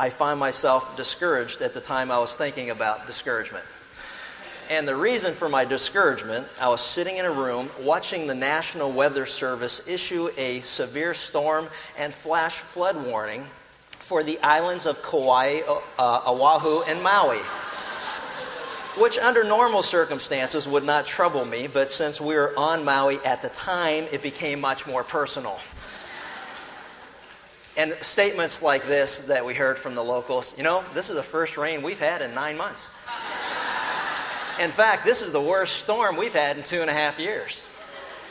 I find myself discouraged at the time I was thinking about discouragement. And the reason for my discouragement, I was sitting in a room watching the National Weather Service issue a severe storm and flash flood warning for the islands of Kauai, uh, Oahu, and Maui. Which, under normal circumstances, would not trouble me, but since we were on Maui at the time, it became much more personal. And statements like this that we heard from the locals you know, this is the first rain we've had in nine months. In fact, this is the worst storm we've had in two and a half years.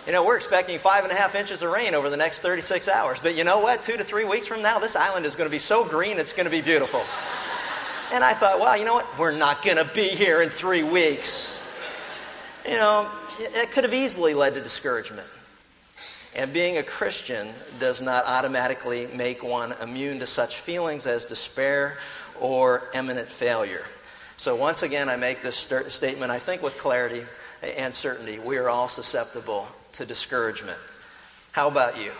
You know, we're expecting five and a half inches of rain over the next 36 hours. But you know what? Two to three weeks from now, this island is going to be so green, it's going to be beautiful. And I thought, well, you know what? We're not going to be here in three weeks. You know, it could have easily led to discouragement. And being a Christian does not automatically make one immune to such feelings as despair or imminent failure. So, once again, I make this statement, I think, with clarity and certainty. We are all susceptible to discouragement. How about you?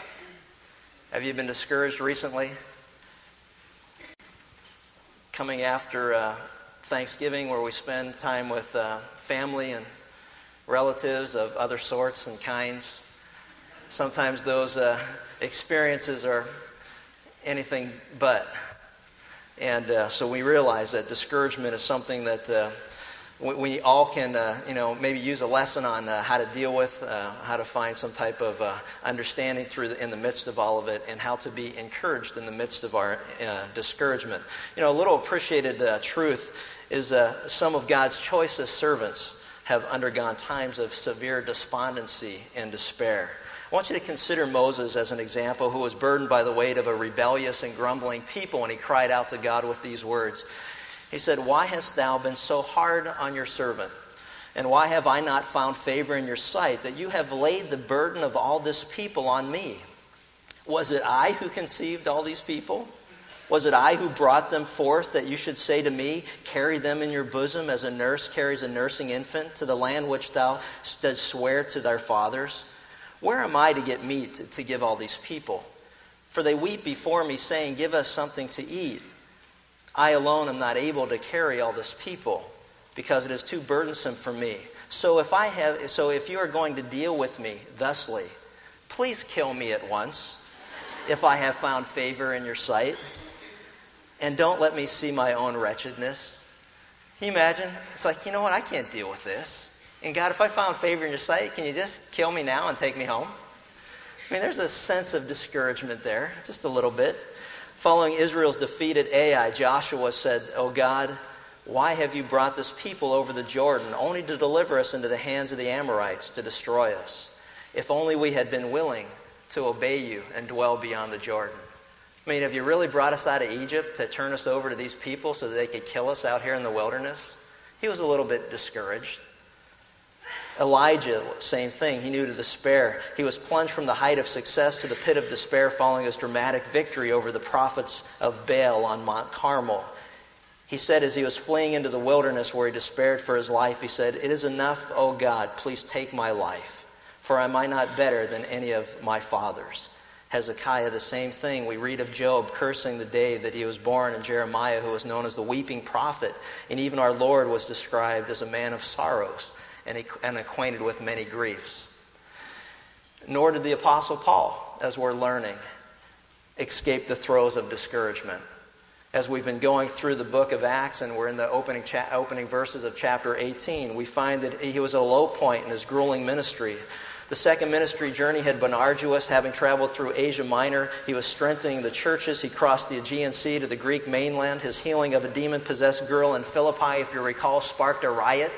Have you been discouraged recently? Coming after uh, Thanksgiving, where we spend time with uh, family and relatives of other sorts and kinds, sometimes those uh, experiences are anything but. And uh, so we realize that discouragement is something that uh, we, we, all can, uh, you know, maybe use a lesson on uh, how to deal with, uh, how to find some type of understanding through the, in the midst of all of it, and how to be encouraged in the midst of our discouragement. You know, a little appreciated truth is some of God's choicest servants have undergone times of severe despondency and despair. I want you to consider Moses as an example who was burdened by the weight of a rebellious and grumbling people, and he cried out to God with these words. He said, Why hast thou been so hard on your servant? And why have I not found favor in your sight that you have laid the burden of all this people on me? Was it I who conceived all these people? Was it I who brought them forth that you should say to me, Carry them in your bosom as a nurse carries a nursing infant to the land which thou didst swear to their fathers? Where am I to get meat to give all these people? For they weep before me, saying, Give us something to eat. I alone am not able to carry all this people, because it is too burdensome for me. So if I have so if you are going to deal with me thusly, please kill me at once, if I have found favor in your sight. And don't let me see my own wretchedness. Can you imagine? It's like, you know what, I can't deal with this. And God, if I found favor in your sight, can you just kill me now and take me home? I mean, there's a sense of discouragement there, just a little bit. Following Israel's defeat at Ai, Joshua said, Oh God, why have you brought this people over the Jordan only to deliver us into the hands of the Amorites to destroy us? If only we had been willing to obey you and dwell beyond the Jordan. I mean, have you really brought us out of Egypt to turn us over to these people so that they could kill us out here in the wilderness? He was a little bit discouraged. Elijah, same thing. He knew to despair. He was plunged from the height of success to the pit of despair following his dramatic victory over the prophets of Baal on Mount Carmel. He said as he was fleeing into the wilderness where he despaired for his life, he said, It is enough, O God, please take my life, for am I not better than any of my fathers? Hezekiah, the same thing. We read of Job cursing the day that he was born, and Jeremiah, who was known as the weeping prophet. And even our Lord was described as a man of sorrows and, and acquainted with many griefs. Nor did the Apostle Paul, as we're learning, escape the throes of discouragement. As we've been going through the book of Acts and we're in the opening, cha- opening verses of chapter 18, we find that he was at a low point in his grueling ministry. The second ministry journey had been arduous, having traveled through Asia Minor. He was strengthening the churches. He crossed the Aegean Sea to the Greek mainland. His healing of a demon possessed girl in Philippi, if you recall, sparked a riot.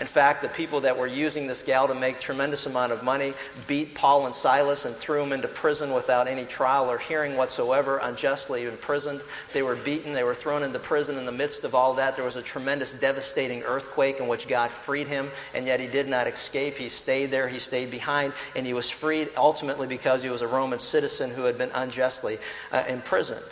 In fact, the people that were using this gal to make tremendous amount of money beat Paul and Silas and threw them into prison without any trial or hearing whatsoever, unjustly imprisoned. They were beaten, they were thrown into prison. In the midst of all that, there was a tremendous, devastating earthquake in which God freed him, and yet he did not escape. He stayed there, he stayed behind, and he was freed ultimately because he was a Roman citizen who had been unjustly uh, imprisoned.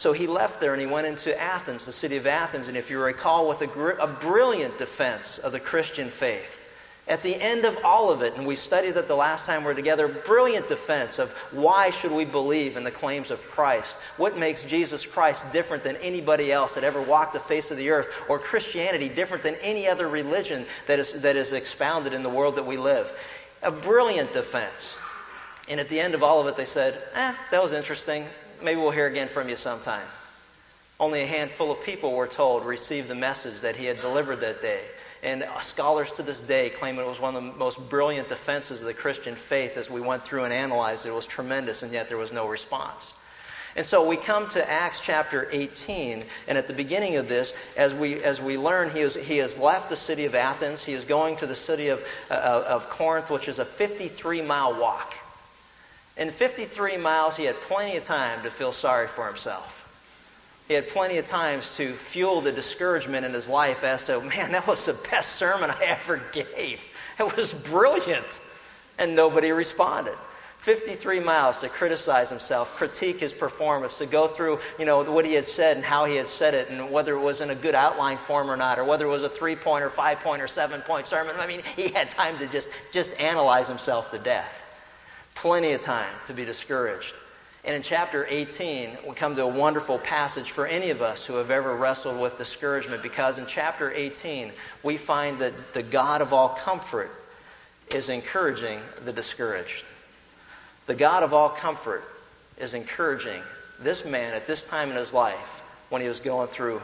So he left there and he went into Athens, the city of Athens, and if you recall, with a, gr- a brilliant defense of the Christian faith. At the end of all of it, and we studied it the last time we were together, brilliant defense of why should we believe in the claims of Christ? What makes Jesus Christ different than anybody else that ever walked the face of the earth, or Christianity different than any other religion that is, that is expounded in the world that we live? A brilliant defense. And at the end of all of it, they said, eh, that was interesting. Maybe we'll hear again from you sometime. Only a handful of people, were told, received the message that he had delivered that day. And scholars to this day claim it was one of the most brilliant defenses of the Christian faith as we went through and analyzed it. It was tremendous, and yet there was no response. And so we come to Acts chapter 18, and at the beginning of this, as we, as we learn, he, is, he has left the city of Athens. He is going to the city of, uh, of Corinth, which is a 53 mile walk. In 53 miles, he had plenty of time to feel sorry for himself he had plenty of times to fuel the discouragement in his life as to, man, that was the best sermon I ever gave. It was brilliant. And nobody responded. 53 miles to criticize himself, critique his performance, to go through, you know, what he had said and how he had said it, and whether it was in a good outline form or not, or whether it was a three-point or five-point or seven-point sermon. I mean, he had time to just, just analyze himself to death. Plenty of time to be discouraged. And in chapter 18, we come to a wonderful passage for any of us who have ever wrestled with discouragement because in chapter 18, we find that the God of all comfort is encouraging the discouraged. The God of all comfort is encouraging this man at this time in his life when he was going through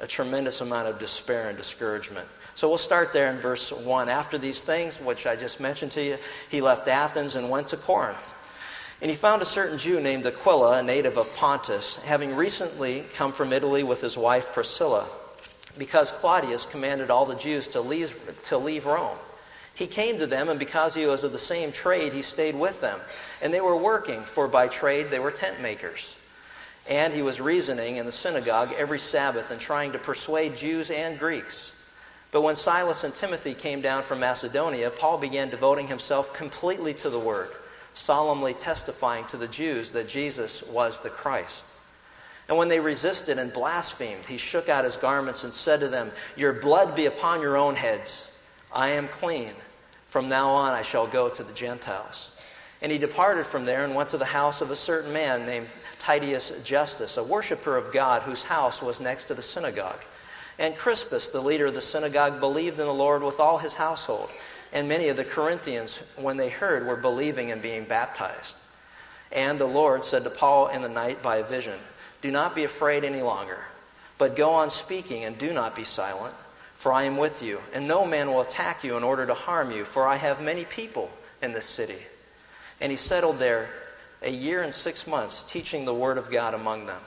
a tremendous amount of despair and discouragement. So we'll start there in verse 1. After these things, which I just mentioned to you, he left Athens and went to Corinth. And he found a certain Jew named Aquila, a native of Pontus, having recently come from Italy with his wife Priscilla, because Claudius commanded all the Jews to leave, to leave Rome. He came to them, and because he was of the same trade, he stayed with them. And they were working, for by trade they were tent makers. And he was reasoning in the synagogue every Sabbath and trying to persuade Jews and Greeks. But when Silas and Timothy came down from Macedonia, Paul began devoting himself completely to the word solemnly testifying to the Jews that Jesus was the Christ. And when they resisted and blasphemed, he shook out his garments and said to them, Your blood be upon your own heads. I am clean. From now on I shall go to the Gentiles. And he departed from there and went to the house of a certain man named Titius Justus, a worshiper of God, whose house was next to the synagogue. And Crispus, the leader of the synagogue, believed in the Lord with all his household. And many of the Corinthians, when they heard, were believing and being baptized. And the Lord said to Paul in the night by a vision, Do not be afraid any longer, but go on speaking and do not be silent, for I am with you, and no man will attack you in order to harm you, for I have many people in this city. And he settled there a year and six months, teaching the word of God among them.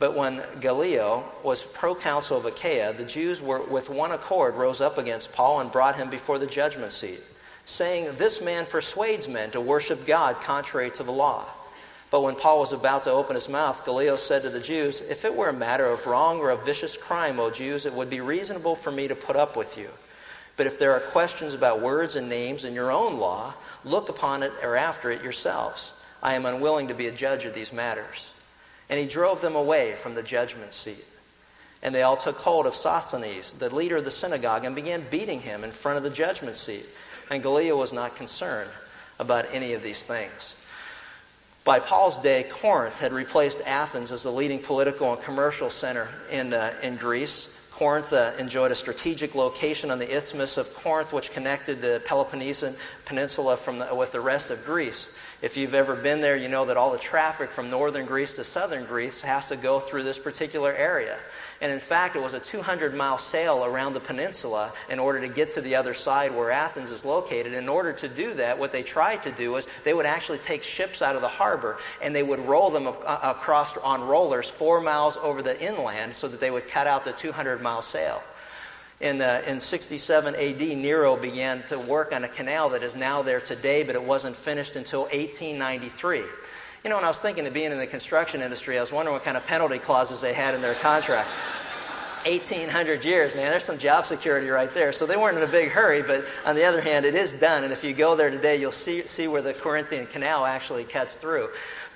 But when Gallio was proconsul of Achaia, the Jews were with one accord rose up against Paul and brought him before the judgment seat, saying, This man persuades men to worship God contrary to the law. But when Paul was about to open his mouth, Gallio said to the Jews, If it were a matter of wrong or of vicious crime, O Jews, it would be reasonable for me to put up with you. But if there are questions about words and names in your own law, look upon it or after it yourselves. I am unwilling to be a judge of these matters. And he drove them away from the judgment seat. And they all took hold of Sosthenes, the leader of the synagogue, and began beating him in front of the judgment seat. And Gallio was not concerned about any of these things. By Paul's day, Corinth had replaced Athens as the leading political and commercial center in, uh, in Greece. Corinth uh, enjoyed a strategic location on the Isthmus of Corinth, which connected the Peloponnesian Peninsula from the, with the rest of Greece. If you've ever been there, you know that all the traffic from northern Greece to southern Greece has to go through this particular area. And in fact, it was a 200 mile sail around the peninsula in order to get to the other side where Athens is located. In order to do that, what they tried to do was they would actually take ships out of the harbor and they would roll them across on rollers four miles over the inland so that they would cut out the 200 mile sail. In, uh, in 67 AD, Nero began to work on a canal that is now there today, but it wasn't finished until 1893. You know, when I was thinking of being in the construction industry, I was wondering what kind of penalty clauses they had in their contract. 1800 years, man, there's some job security right there. So they weren't in a big hurry, but on the other hand, it is done. And if you go there today, you'll see, see where the Corinthian canal actually cuts through.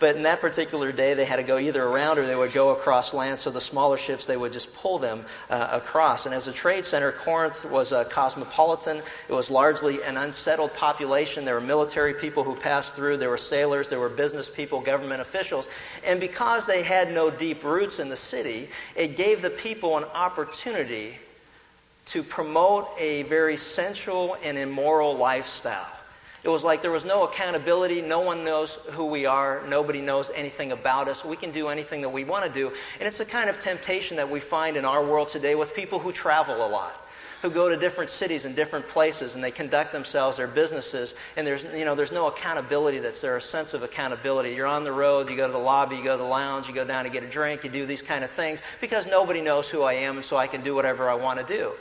But in that particular day, they had to go either around or they would go across land. So the smaller ships, they would just pull them uh, across. And as a trade center, Corinth was a cosmopolitan. It was largely an unsettled population. There were military people who passed through. There were sailors. There were business people, government officials. And because they had no deep roots in the city, it gave the people an opportunity to promote a very sensual and immoral lifestyle. It was like there was no accountability. No one knows who we are. Nobody knows anything about us. We can do anything that we want to do. And it's a kind of temptation that we find in our world today with people who travel a lot, who go to different cities and different places and they conduct themselves, their businesses, and there's, you know, there's no accountability that's there, a sense of accountability. You're on the road, you go to the lobby, you go to the lounge, you go down to get a drink, you do these kind of things because nobody knows who I am and so I can do whatever I want to do.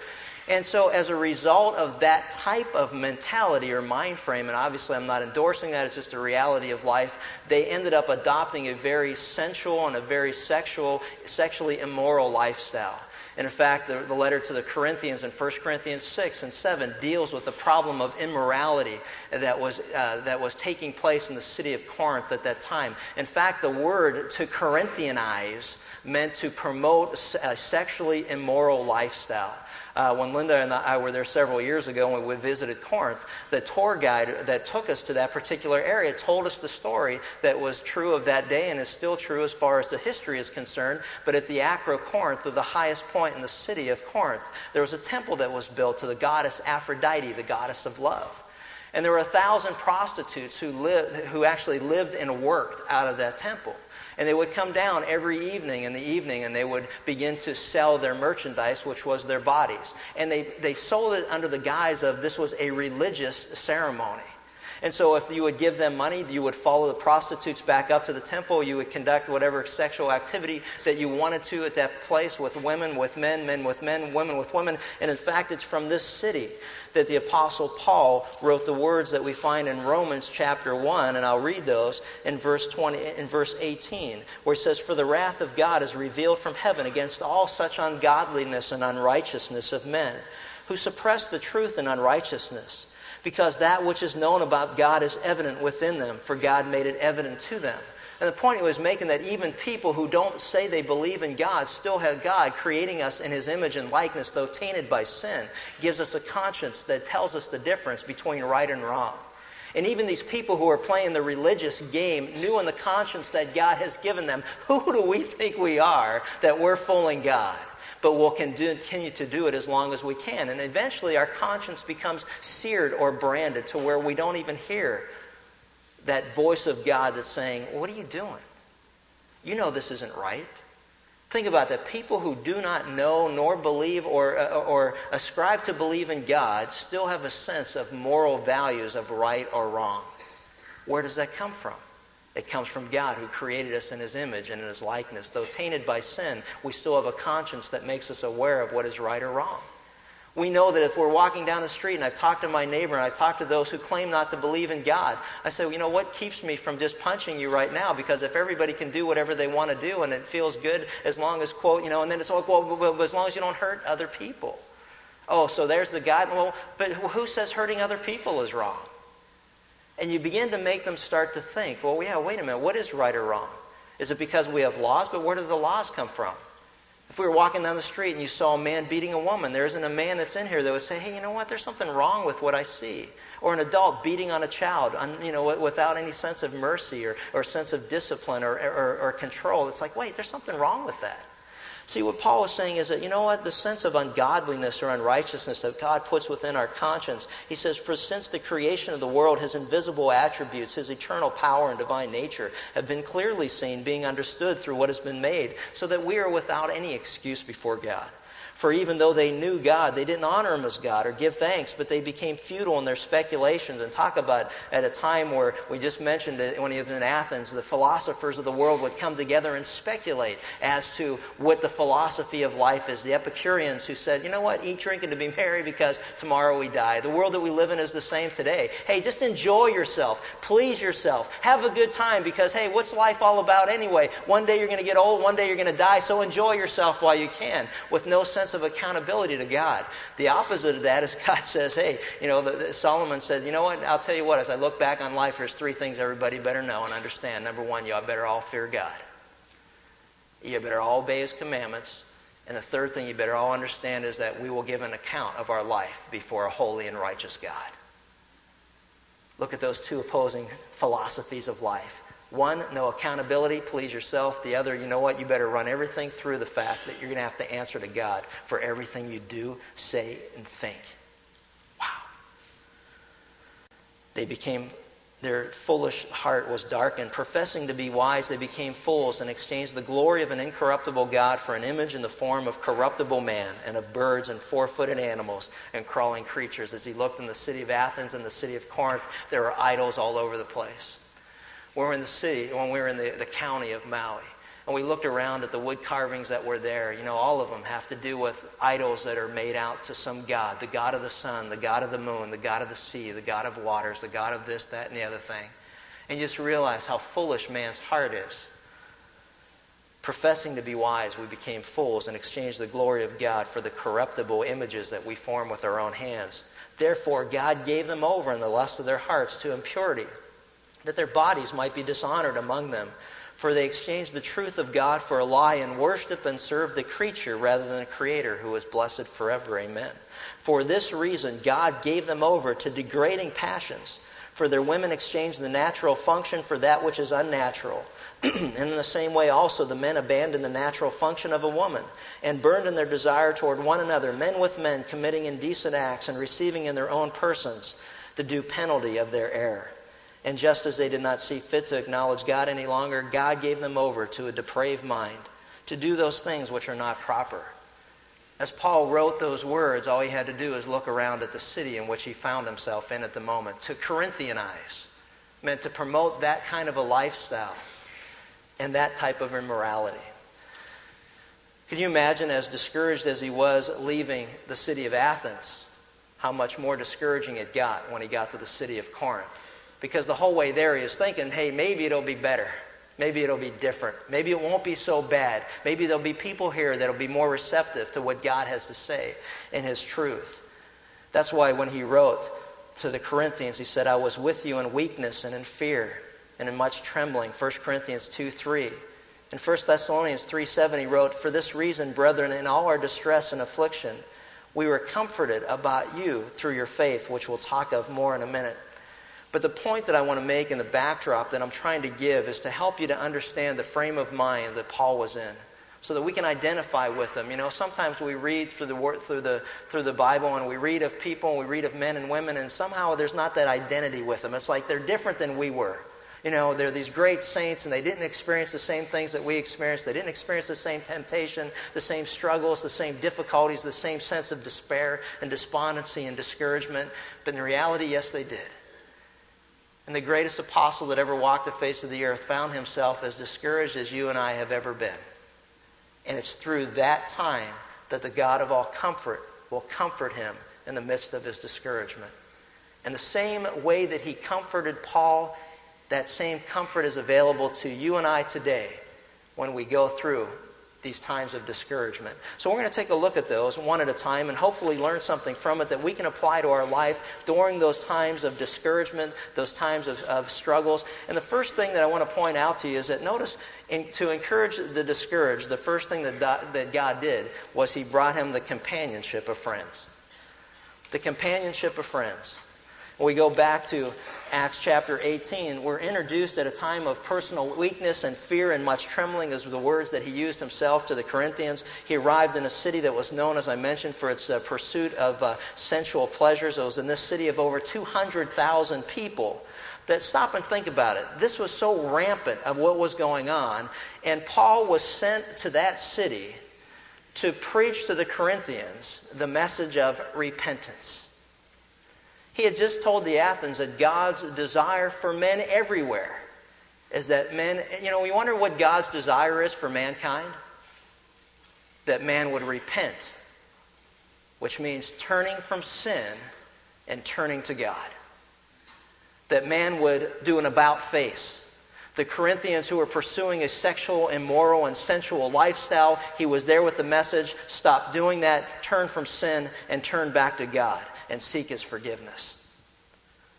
And so, as a result of that type of mentality or mind frame, and obviously I'm not endorsing that, it's just a reality of life, they ended up adopting a very sensual and a very sexual, sexually immoral lifestyle. And in fact, the, the, letter to the Corinthians in 1 Corinthians 6 and 7 deals with the problem of immorality that was, uh, that was taking place in the city of Corinth at that time. In fact, the word to Corinthianize meant to promote a sexually immoral lifestyle. Uh, when Linda and I were there several years ago when we visited Corinth, the tour guide that took us to that particular area told us the story that was true of that day and is still true as far as the history is concerned. But at the Acro Corinth, or the highest point in the city of Corinth, there was a temple that was built to the goddess Aphrodite, the goddess of love. And there were a thousand prostitutes who, lived, who actually lived and worked out of that temple. And they would come down every evening in the evening and they would begin to sell their merchandise, which was their bodies. And they, they sold it under the guise of this was a religious ceremony. And so if you would give them money, you would follow the prostitutes back up to the temple. You would conduct whatever sexual activity that you wanted to at that place with women, with men, men with men, women with women. And in fact, it's from this city that the Apostle Paul wrote the words that we find in Romans chapter 1, and I'll read those in verse 20 in verse 18, where it says, For the wrath of God is revealed from heaven against all such ungodliness and unrighteousness of men, who suppress the truth in unrighteousness, because that which is known about God is evident within them, for God made it evident to them. And the point he was making that even people who don't say they believe in God still have God creating us in his image and likeness, though tainted by sin, gives us a conscience that tells us the difference between right and wrong. And even these people who are playing the religious game knew in the conscience that God has given them, who do we think we are that we're fooling God? But we'll continue to do it as long as we can. And eventually our conscience becomes seared or branded to where we don't even hear that voice of God that's saying, What are you doing? You know this isn't right. Think about that. People who do not know nor believe or, uh, or ascribe to believe in God still have a sense of moral values of right or wrong. Where does that come from? It comes from God who created us in His image and in His likeness. Though tainted by sin, we still have a conscience that makes us aware of what is right or wrong. We know that if we're walking down the street and I've talked to my neighbor and I've talked to those who claim not to believe in God, I say, well, you know, what keeps me from just punching you right now? Because if everybody can do whatever they want to do and it feels good as long as, quote, you know, and then it's, oh, well, as long as you don't hurt other people. Oh, so there's the God. Well, but who says hurting other people is wrong? And you begin to make them start to think, well, yeah, wait a minute, what is right or wrong? Is it because we have laws? But where do the laws come from? If we were walking down the street and you saw a man beating a woman, there isn't a man that's in here that would say, hey, you know what, there's something wrong with what I see. Or an adult beating on a child, you know, without any sense of mercy or, or sense of discipline or, or, or control. It's like, wait, there's something wrong with that. See, what Paul is saying is that, you know what, the sense of ungodliness or unrighteousness that God puts within our conscience, he says, for since the creation of the world, his invisible attributes, his eternal power and divine nature have been clearly seen, being understood through what has been made, so that we are without any excuse before God. For even though they knew God, they didn't honor him as God or give thanks, but they became futile in their speculations. And talk about at a time where we just mentioned it when he was in Athens, the philosophers of the world would come together and speculate as to what the philosophy of life is. The Epicureans who said, you know what, eat, drink, and to be merry because tomorrow we die. The world that we live in is the same today. Hey, just enjoy yourself, please yourself, have a good time because, hey, what's life all about anyway? One day you're going to get old, one day you're going to die, so enjoy yourself while you can with no sense sense of accountability to God. The opposite of that is God says, hey, you know, the, the, Solomon said, you know what, I'll tell you what, as I look back on life, there's three things everybody better know and understand. Number one, you all better all fear God. You better all obey His commandments. And the third thing you better all understand is that we will give an account of our life before a holy and righteous God. Look at those two opposing philosophies of life. One, no accountability, please yourself. The other, you know what? You better run everything through the fact that you're going to have to answer to God for everything you do, say, and think. Wow. They became their foolish heart was darkened. Professing to be wise, they became fools and exchanged the glory of an incorruptible God for an image in the form of corruptible man and of birds and four footed animals and crawling creatures. As he looked in the city of Athens and the city of Corinth, there were idols all over the place. We were in the city, when we were in the, the county of Maui, and we looked around at the wood carvings that were there. You know, all of them have to do with idols that are made out to some god the god of the sun, the god of the moon, the god of the sea, the god of waters, the god of this, that, and the other thing. And you just realize how foolish man's heart is. Professing to be wise, we became fools and exchanged the glory of God for the corruptible images that we form with our own hands. Therefore, God gave them over in the lust of their hearts to impurity, that their bodies might be dishonored among them. For they exchanged the truth of God for a lie and worship and serve the creature rather than the Creator who is blessed forever. Amen. For this reason, God gave them over to degrading passions. For their women exchanged the natural function for that which is unnatural. and in the same way, also, the men abandoned the natural function of a woman and burned in their desire toward one another, men with men, committing indecent acts and receiving in their own persons the due penalty of their error. And just as they did not see fit to acknowledge God any longer, God gave them over to a depraved mind to do those things which are not proper. As Paul wrote those words, all he had to do is look around at the city in which he found himself in at the moment. To Corinthianize meant to promote that kind of a lifestyle and that type of immorality. Can you imagine, as discouraged as he was leaving the city of Athens, how much more discouraging it got when he got to the city of Corinth? Because the whole way there he is thinking, hey, maybe it'll be better. Maybe it'll be different. Maybe it won't be so bad. Maybe there'll be people here that'll be more receptive to what God has to say in His truth. That's why when he wrote to the Corinthians, he said, I was with you in weakness and in fear and in much trembling. 1 Corinthians 2 3. In 1 Thessalonians 3 7, he wrote, For this reason, brethren, in all our distress and affliction, we were comforted about you through your faith, which we'll talk of more in a minute. But the point that I want to make in the backdrop that I'm trying to give is to help you to understand the frame of mind that Paul was in so that we can identify with them. You know, sometimes we read through the through the through the Bible and we read of people and we read of men and women and somehow there's not that identity with them. It's like they're different than we were. You know, they're these great saints and they didn't experience the same things that we experienced. They didn't experience the same temptation, the same struggles, the same difficulties, the same sense of despair and despondency and discouragement. But in reality, yes, they did. And the greatest apostle that ever walked the face of the earth found himself as discouraged as you and I have ever been. And it's through that time that the God of all comfort will comfort him in the midst of his discouragement. And the same way that he comforted Paul, that same comfort is available to you and I today when we go through these times of discouragement. So we're going to take a look at those one at a time and hopefully learn something from it that we can apply to our life during those times of discouragement, those times of, of struggles. And the first thing that I want to point out to you is that notice in, to encourage the discouraged, the first thing that, that God did was he brought him the companionship of friends. The companionship of friends. We go back to Acts chapter 18, we're introduced at a time of personal weakness and fear and much trembling, as the words that he used himself to the Corinthians. He arrived in a city that was known, as I mentioned, for its uh, pursuit of uh, sensual pleasures. It was in this city of over 200,000 people. That stop and think about it. This was so rampant of what was going on, and Paul was sent to that city to preach to the Corinthians the message of repentance. He had just told the Athens that God's desire for men everywhere is that men, you know, we wonder what God's desire is for mankind? That man would repent, which means turning from sin and turning to God. That man would do an about face. The Corinthians who were pursuing a sexual, immoral, and sensual lifestyle, he was there with the message stop doing that, turn from sin, and turn back to God and seek his forgiveness.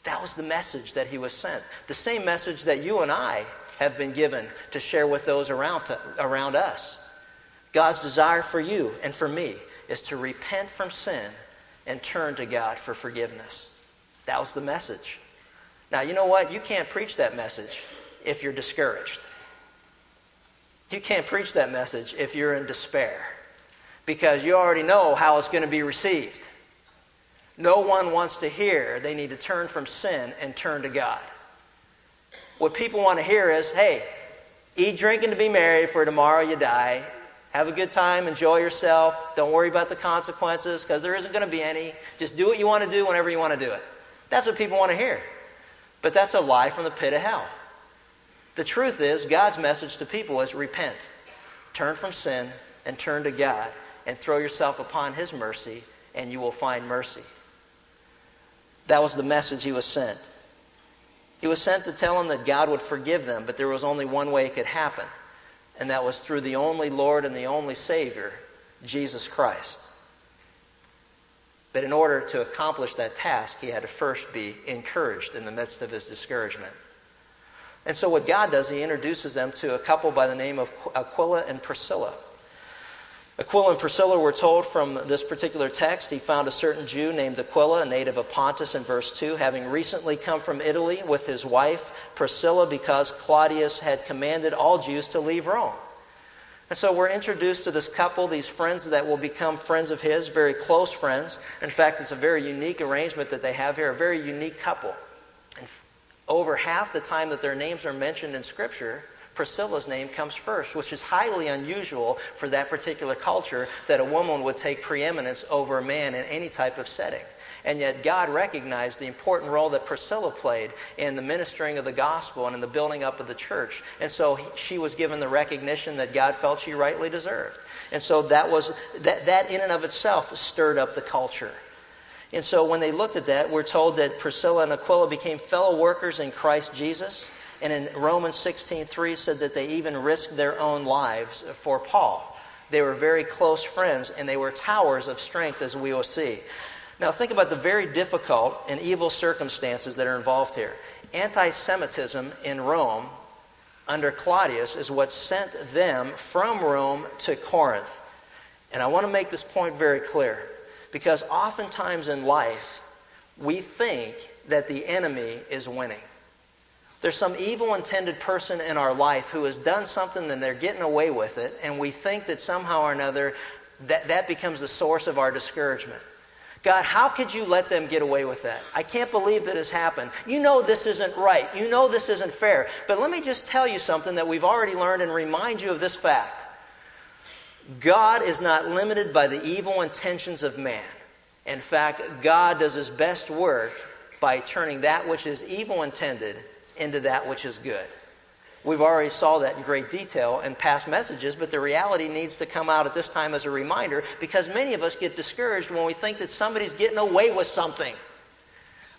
That was the message that he was sent. The same message that you and I have been given to share with those around, to, around us. God's desire for you and for me is to repent from sin and turn to God for forgiveness. That was the message. Now, you know what? You can't preach that message if you're discouraged. You can't preach that message if you're in despair because you already know how it's going to be received. No one wants to hear they need to turn from sin and turn to God. What people want to hear is, hey, eat, drink, and to be merry, for tomorrow you die. Have a good time, enjoy yourself. Don't worry about the consequences because there isn't going to be any. Just do what you want to do whenever you want to do it. That's what people want to hear. But that's a lie from the pit of hell. The truth is, God's message to people is repent, turn from sin, and turn to God, and throw yourself upon His mercy, and you will find mercy. That was the message He was sent. He was sent to tell them that God would forgive them, but there was only one way it could happen, and that was through the only Lord and the only Savior, Jesus Christ. But in order to accomplish that task, he had to first be encouraged in the midst of his discouragement. And so, what God does, He introduces them to a couple by the name of Aquila and Priscilla. Aquila and Priscilla were told from this particular text, he found a certain Jew named Aquila, a native of Pontus, in verse 2, having recently come from Italy with his wife Priscilla because Claudius had commanded all Jews to leave Rome. And so we're introduced to this couple, these friends that will become friends of his, very close friends. In fact, it's a very unique arrangement that they have here, a very unique couple And over half the time that their names are mentioned in Scripture, Priscilla's name comes first, which is highly unusual for that particular culture that a woman would take preeminence over a man in any type of setting. And yet, God recognized the important role that Priscilla played in the ministering of the gospel and in the building up of the church. And so she was given the recognition that God felt she rightly deserved. And so that was that, that in and of itself stirred up the culture. And so when they looked at that, we're told that Priscilla and Aquila became fellow workers in Christ Jesus. And in Romans 16:3 said that they even risked their own lives for Paul. They were very close friends and they were towers of strength as we will see. Now think about the very difficult and evil circumstances that are involved here. Anti-Semitism in Rome under Claudius is what sent them from Rome to Corinth. And I want to make this point very clear. Because oftentimes in life, we think that the enemy is winning. There's some evil intended person in our life who has done something and they're getting away with it, and we think that somehow or another that, that becomes the source of our discouragement. God, how could you let them get away with that? I can't believe that has happened. You know this isn't right. You know this isn't fair. But let me just tell you something that we've already learned and remind you of this fact. God is not limited by the evil intentions of man. In fact, God does his best work by turning that which is evil intended into that which is good. We've already saw that in great detail in past messages, but the reality needs to come out at this time as a reminder because many of us get discouraged when we think that somebody's getting away with something.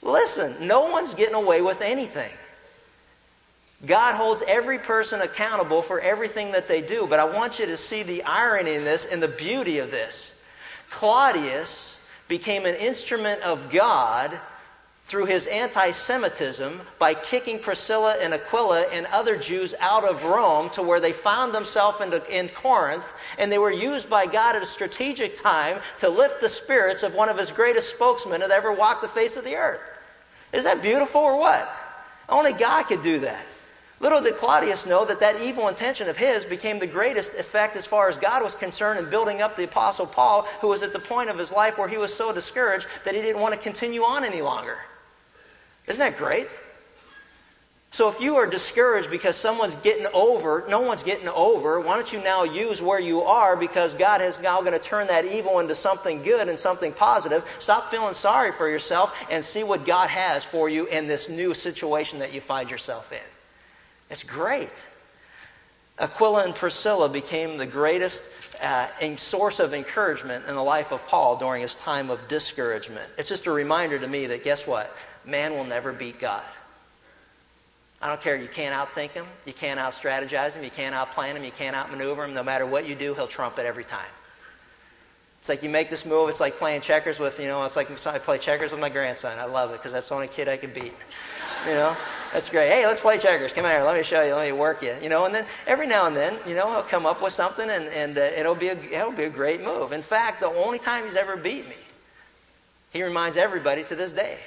Listen, no one's getting away with anything. God holds every person accountable for everything that they do. But I want you to see the irony in this and the beauty of this. Claudius became an instrument of God through his anti Semitism by kicking Priscilla and Aquila and other Jews out of Rome to where they found themselves in, in Corinth, and they were used by God at a strategic time to lift the spirits of one of his greatest spokesmen that ever walked the face of the earth. Is that beautiful or what? Only God could do that. Little did Claudius know that that evil intention of his became the greatest effect as far as God was concerned in building up the Apostle Paul, who was at the point of his life where he was so discouraged that he didn't want to continue on any longer. Isn't that great? So if you are discouraged because someone's getting over, no one's getting over, why don't you now use where you are because God is now going to turn that evil into something good and something positive. Stop feeling sorry for yourself and see what God has for you in this new situation that you find yourself in. It's great. Aquila and Priscilla became the greatest uh, source of encouragement in the life of Paul during his time of discouragement. It's just a reminder to me that guess what? Man will never beat God. I don't care. You can't outthink him. You can't out strategize him. You can't outplan him. You can't outmaneuver him. No matter what you do, he'll trump it every time. It's like you make this move. It's like playing checkers with, you know, it's like I play checkers with my grandson. I love it because that's the only kid I can beat. You know, that's great. Hey, let's play checkers. Come here. Let me show you. Let me work you. You know, and then every now and then, you know, he'll come up with something and, and uh, it'll be a, it'll be a great move. In fact, the only time he's ever beat me, he reminds everybody to this day.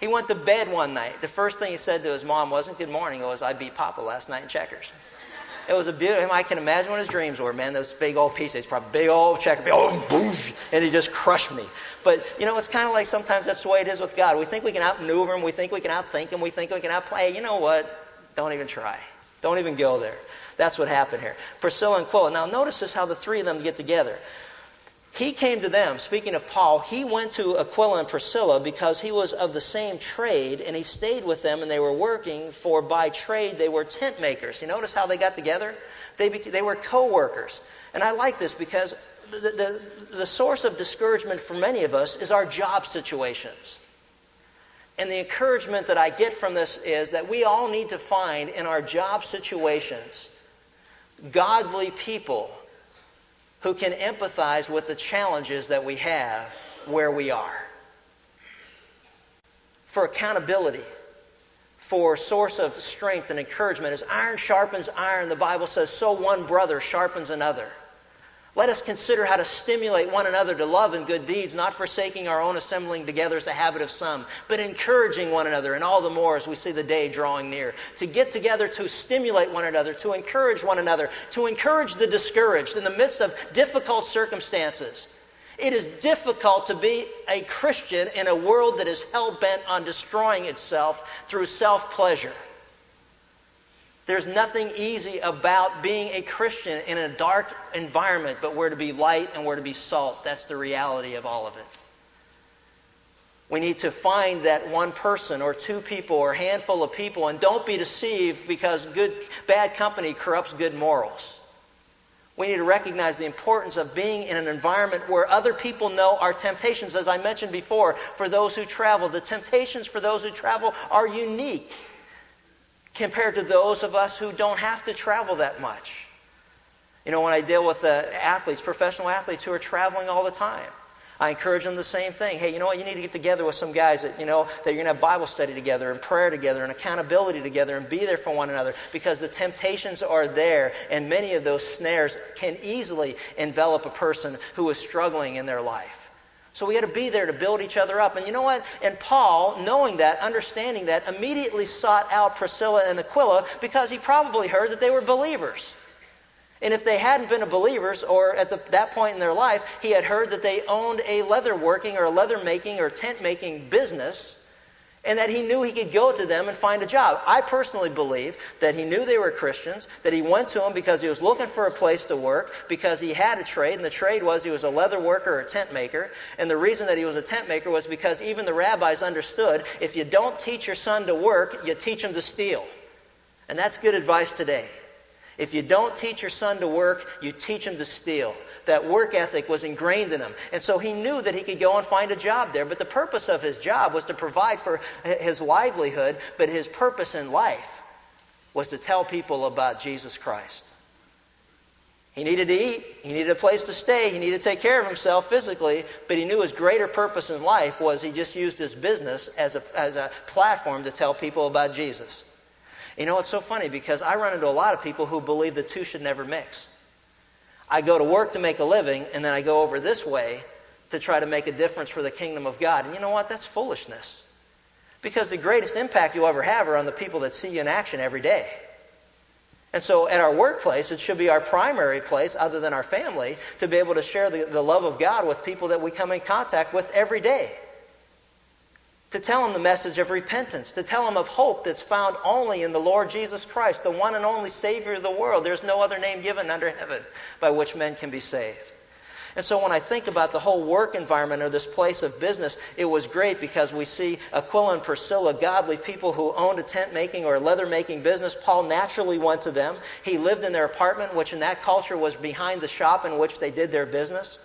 He went to bed one night. The first thing he said to his mom wasn't good morning. It was, I beat Papa last night in checkers. It was a beautiful, I can imagine what his dreams were, man. Those big old pieces, probably big old checker, big old boosh, and he just crushed me. But, you know, it's kind of like sometimes that's the way it is with God. We think we can outmaneuver him. We think we can outthink him. We think we can outplay. You know what? Don't even try. Don't even go there. That's what happened here. Priscilla and Aquila. Now, notice this how the three of them get together. He came to them, speaking of Paul, he went to Aquila and Priscilla because he was of the same trade and he stayed with them and they were working for by trade they were tent makers. You notice how they got together? They, they were co workers. And I like this because the, the, the source of discouragement for many of us is our job situations. And the encouragement that I get from this is that we all need to find in our job situations godly people who can empathize with the challenges that we have where we are. For accountability, for source of strength and encouragement. As iron sharpens iron, the Bible says, so one brother sharpens another. Let us consider how to stimulate one another to love and good deeds, not forsaking our own assembling together as the habit of some, but encouraging one another, and all the more as we see the day drawing near. To get together to stimulate one another, to encourage one another, to encourage the discouraged in the midst of difficult circumstances. It is difficult to be a Christian in a world that is hell bent on destroying itself through self pleasure. There's nothing easy about being a Christian in a dark environment, but we're to be light and we're to be salt. That's the reality of all of it. We need to find that one person or two people or a handful of people, and don't be deceived because good, bad company corrupts good morals. We need to recognize the importance of being in an environment where other people know our temptations. As I mentioned before, for those who travel, the temptations for those who travel are unique compared to those of us who don't have to travel that much. You know, when I deal with uh, athletes, professional athletes who are traveling all the time, I encourage them the same thing. Hey, you know what? You need to get together with some guys that, you know, that you're going to have Bible study together and prayer together and accountability together and be there for one another because the temptations are there and many of those snares can easily envelop a person who is struggling in their life. So we got to be there to build each other up. And you know what? And Paul, knowing that, understanding that, immediately sought out Priscilla and Aquila because he probably heard that they were believers. And if they hadn't been believers, or at the, that point in their life, he had heard that they owned a leather working or a leather making or tent making business and that he knew he could go to them and find a job. I personally believe that he knew they were Christians, that he went to them because he was looking for a place to work, because he had a trade, and the trade was he was a leather worker or a tent maker. And the reason that he was a tent maker was because even the rabbis understood if you don't teach your son to work, you teach him to steal. And that's good advice today. If you don't teach your son to work, you teach him to steal that work ethic was ingrained in him. And so he knew that he could go and find a job there. But the purpose of his job was to provide for his livelihood, but his purpose in life was to tell people about Jesus Christ. He needed to eat, he needed a place to stay, he needed to take care of himself physically, but he knew his greater purpose in life was he just used his business as a, as a platform to tell people about Jesus. You know, it's so funny because I run into a lot of people who believe the two should never mix. I go to work to make a living, and then I go over this way to try to make a difference for the kingdom of God. And you know what? That's foolishness. Because the greatest impact you'll ever have are on the people that see you in action every day. And so at our workplace, it should be our primary place, other than our family, to be able to share the, the love of God with people that we come in contact with every day to tell them the message of repentance, to tell them of hope that's found only in the Lord Jesus Christ, the one and only Savior of the world. There's no other name given under heaven by which men can be saved. And so when I think about the whole work environment or this place of business, it was great because we see Aquila and Priscilla, godly people who owned a tent making or leather making business. Paul naturally went to them. He lived in their apartment, which in that culture was behind the shop in which they did their business.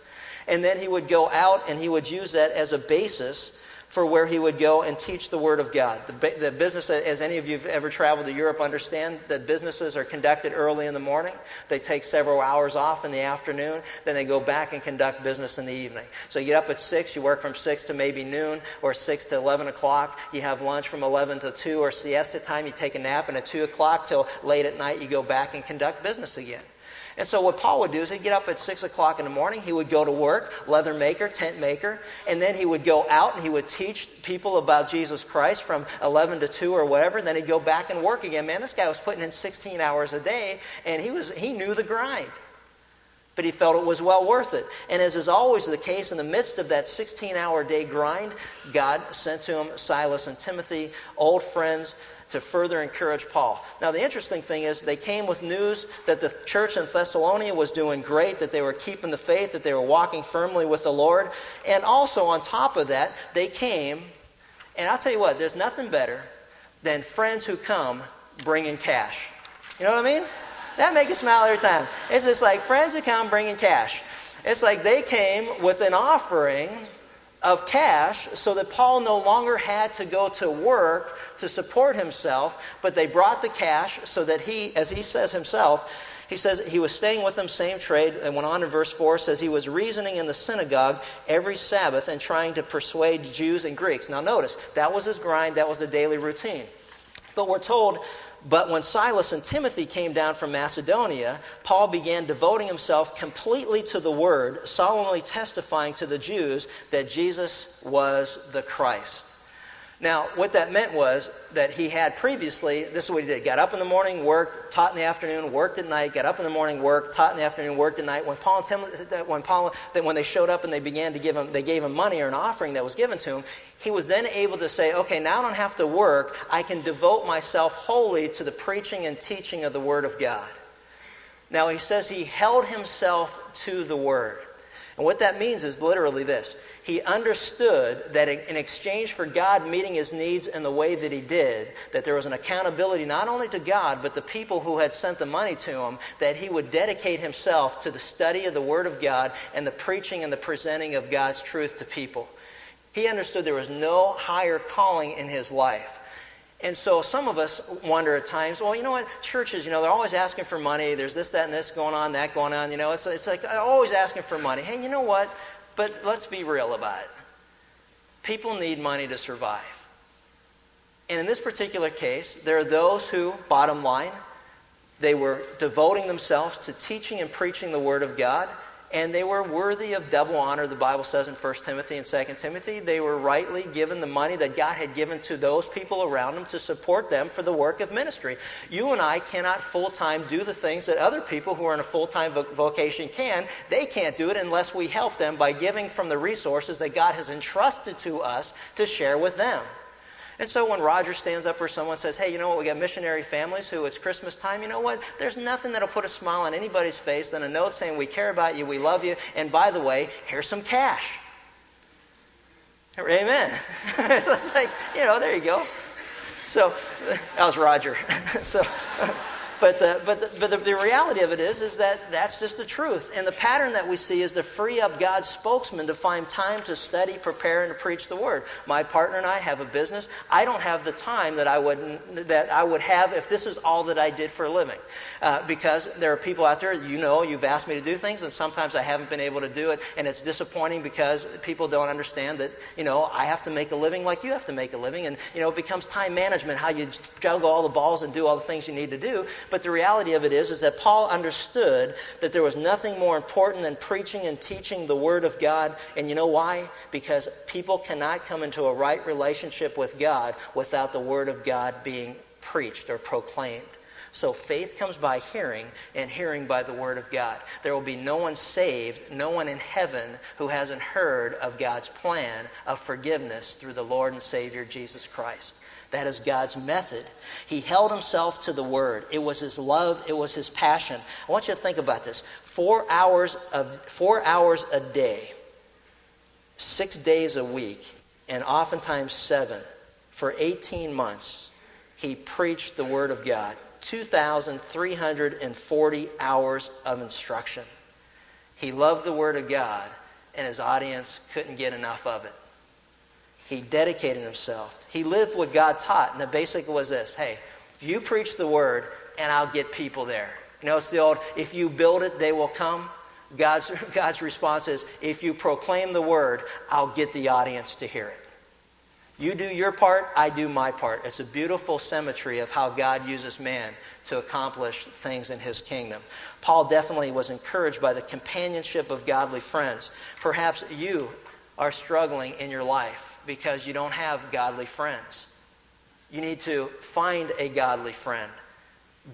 And then he would go out and he would use that as a basis for where he would go and teach the Word of God. The, the business, as any of you have ever traveled to Europe understand, that businesses are conducted early in the morning. They take several hours off in the afternoon. Then they go back and conduct business in the evening. So you get up at 6, you work from 6 to maybe noon or 6 to 11 o'clock. You have lunch from 11 to 2 or siesta time. You take a nap, and at 2 o'clock till late at night, you go back and conduct business again. And so what Paul would do is he'd get up at 6 o'clock in the morning. He would go to work, leather maker, tent maker. And then he would go out and he would teach people about Jesus Christ from 11 to 2 or whatever. And then he'd go back and work again. Man, this guy was putting in 16 hours a day and he, was, he knew the grind. But he felt it was well worth it. And as is always the case, in the midst of that 16 hour day grind, God sent to him Silas and Timothy, old friends to further encourage Paul. Now, the interesting thing is, they came with news that the church in Thessalonica was doing great, that they were keeping the faith, that they were walking firmly with the Lord. And also, on top of that, they came, and I'll tell you what, there's nothing better than friends who come bringing cash. You know what I mean? That makes you smile every time. It's just like friends who come bringing cash. It's like they came with an offering of cash so that Paul no longer had to go to work to support himself, but they brought the cash so that he, as he says himself, he says he was staying with them, same trade, and went on in verse 4, says he was reasoning in the synagogue every Sabbath and trying to persuade Jews and Greeks. Now notice, that was his grind, that was a daily routine. But we're told but when Silas and Timothy came down from Macedonia, Paul began devoting himself completely to the word, solemnly testifying to the Jews that Jesus was the Christ. Now, what that meant was that he had previously, this is what he did, got up in the morning, worked, taught in the afternoon, worked at night, got up in the morning, worked, taught in the afternoon, worked at night. When Paul and Timothy, when Paul, when they showed up and they began to give him, they gave him money or an offering that was given to him, he was then able to say, okay, now I don't have to work. I can devote myself wholly to the preaching and teaching of the Word of God. Now, he says he held himself to the Word. And what that means is literally this he understood that in exchange for God meeting his needs in the way that he did, that there was an accountability not only to God, but the people who had sent the money to him, that he would dedicate himself to the study of the Word of God and the preaching and the presenting of God's truth to people. He understood there was no higher calling in his life. And so some of us wonder at times, well, you know what? Churches, you know, they're always asking for money. There's this, that, and this going on, that going on. You know, it's, it's like always asking for money. Hey, you know what? But let's be real about it. People need money to survive. And in this particular case, there are those who, bottom line, they were devoting themselves to teaching and preaching the Word of God, and they were worthy of double honor, the Bible says in 1 Timothy and 2 Timothy. They were rightly given the money that God had given to those people around them to support them for the work of ministry. You and I cannot full time do the things that other people who are in a full time vocation can. They can't do it unless we help them by giving from the resources that God has entrusted to us to share with them. And so when Roger stands up or someone says, hey, you know what, we got missionary families who it's Christmas time, you know what? There's nothing that'll put a smile on anybody's face than a note saying, we care about you, we love you, and by the way, here's some cash. Amen. it's like, you know, there you go. So that was Roger. so but the, but the, but the, the reality of it is, is that that's just the truth. And the pattern that we see is to free up God's spokesman to find time to study, prepare, and to preach the word. My partner and I have a business. I don't have the time that I would that I would have if this is all that I did for a living, uh, because there are people out there. You know, you've asked me to do things, and sometimes I haven't been able to do it, and it's disappointing because people don't understand that you know I have to make a living like you have to make a living, and you know it becomes time management how you juggle all the balls and do all the things you need to do. But the reality of it is, is that Paul understood that there was nothing more important than preaching and teaching the Word of God. And you know why? Because people cannot come into a right relationship with God without the Word of God being preached or proclaimed. So faith comes by hearing, and hearing by the Word of God. There will be no one saved, no one in heaven who hasn't heard of God's plan of forgiveness through the Lord and Savior Jesus Christ. That is God's method. He held himself to the word. It was his love, it was his passion. I want you to think about this. Four hours of four hours a day, six days a week, and oftentimes seven, for 18 months, he preached the word of God. 2,340 hours of instruction. He loved the word of God, and his audience couldn't get enough of it. He dedicated himself. He lived what God taught. And the basic was this hey, you preach the word, and I'll get people there. You know, it's the old, if you build it, they will come. God's, God's response is, if you proclaim the word, I'll get the audience to hear it. You do your part, I do my part. It's a beautiful symmetry of how God uses man to accomplish things in his kingdom. Paul definitely was encouraged by the companionship of godly friends. Perhaps you are struggling in your life because you don't have godly friends. You need to find a godly friend,